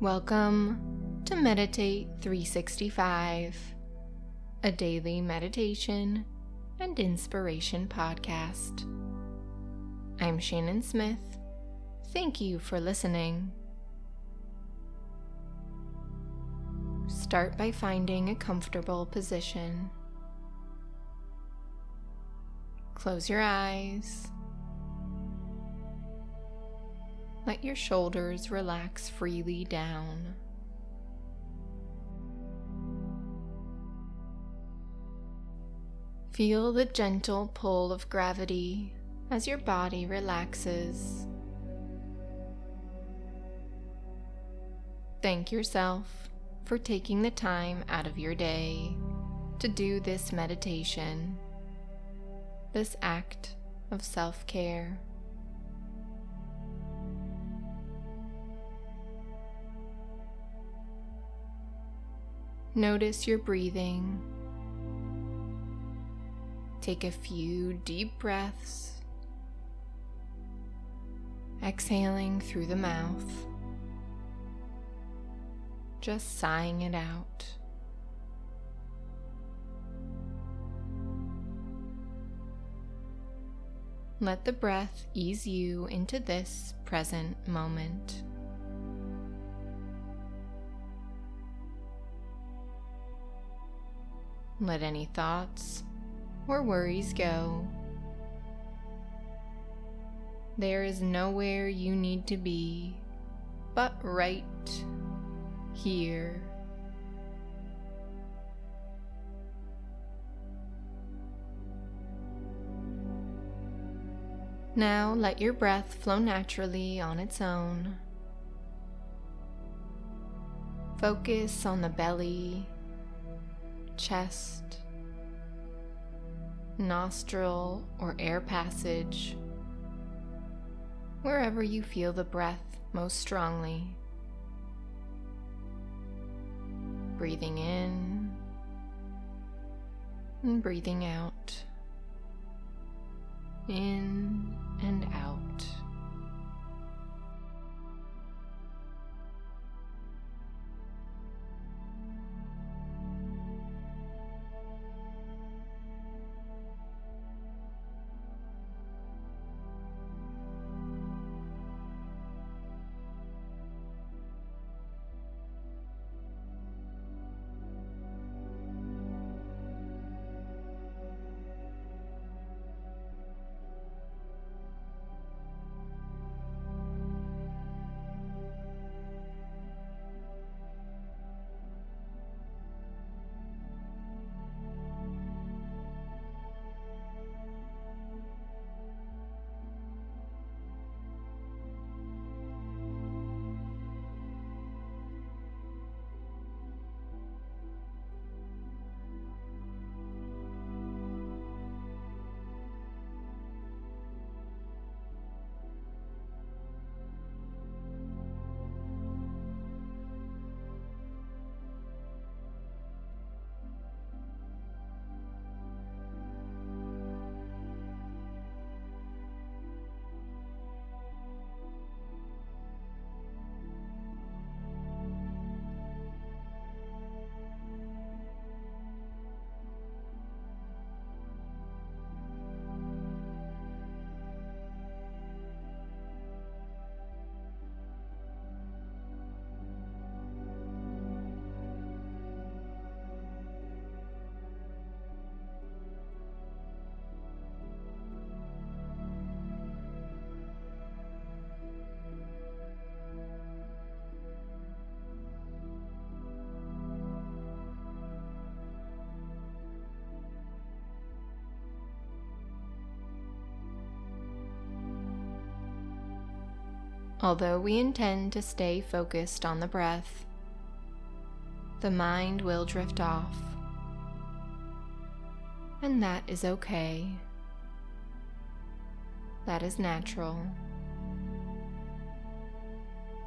Welcome to Meditate 365, a daily meditation and inspiration podcast. I'm Shannon Smith. Thank you for listening. Start by finding a comfortable position. Close your eyes. Let your shoulders relax freely down. Feel the gentle pull of gravity as your body relaxes. Thank yourself for taking the time out of your day to do this meditation, this act of self care. Notice your breathing. Take a few deep breaths, exhaling through the mouth, just sighing it out. Let the breath ease you into this present moment. Let any thoughts or worries go. There is nowhere you need to be but right here. Now let your breath flow naturally on its own. Focus on the belly chest, nostril, or air passage, wherever you feel the breath most strongly. Breathing in and breathing out, in and out. Although we intend to stay focused on the breath, the mind will drift off. And that is okay. That is natural.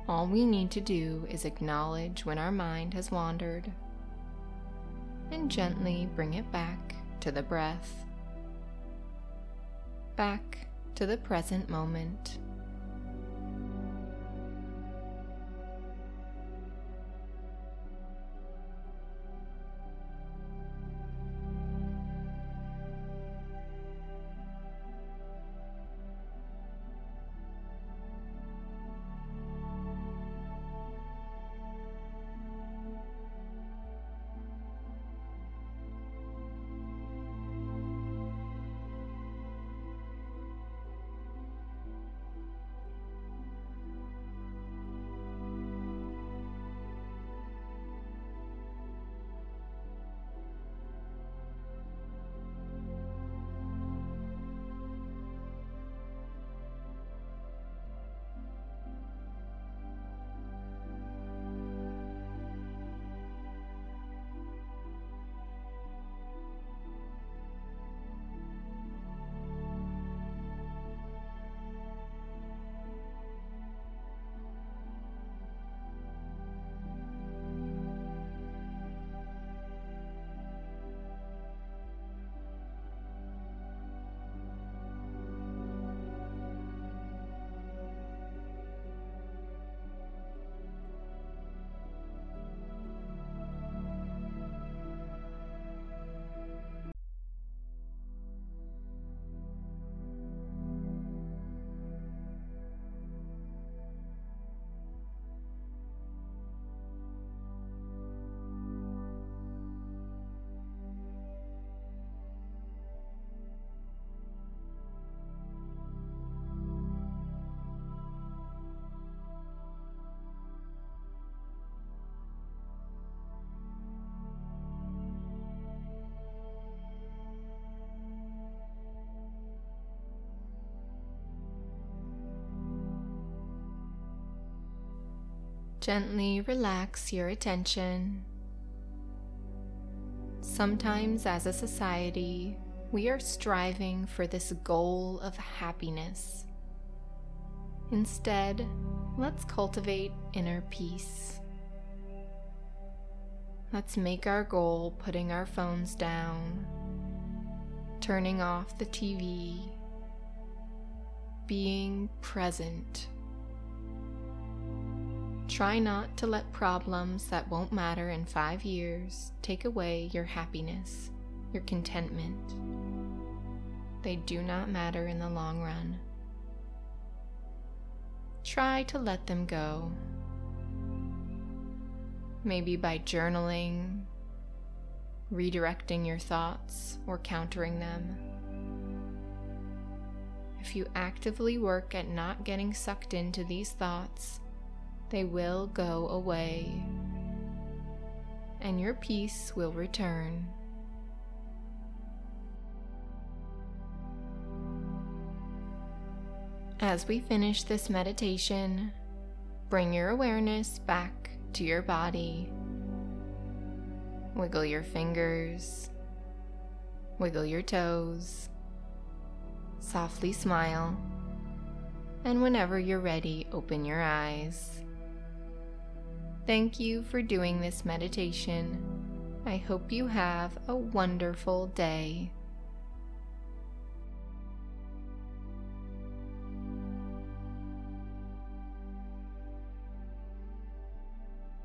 All we need to do is acknowledge when our mind has wandered and gently bring it back to the breath, back to the present moment. Gently relax your attention. Sometimes, as a society, we are striving for this goal of happiness. Instead, let's cultivate inner peace. Let's make our goal putting our phones down, turning off the TV, being present Try not to let problems that won't matter in five years take away your happiness, your contentment. They do not matter in the long run. Try to let them go. Maybe by journaling, redirecting your thoughts, or countering them. If you actively work at not getting sucked into these thoughts, they will go away, and your peace will return. As we finish this meditation, bring your awareness back to your body. Wiggle your fingers, wiggle your toes, softly smile, and whenever you're ready, open your eyes. Thank you for doing this meditation. I hope you have a wonderful day.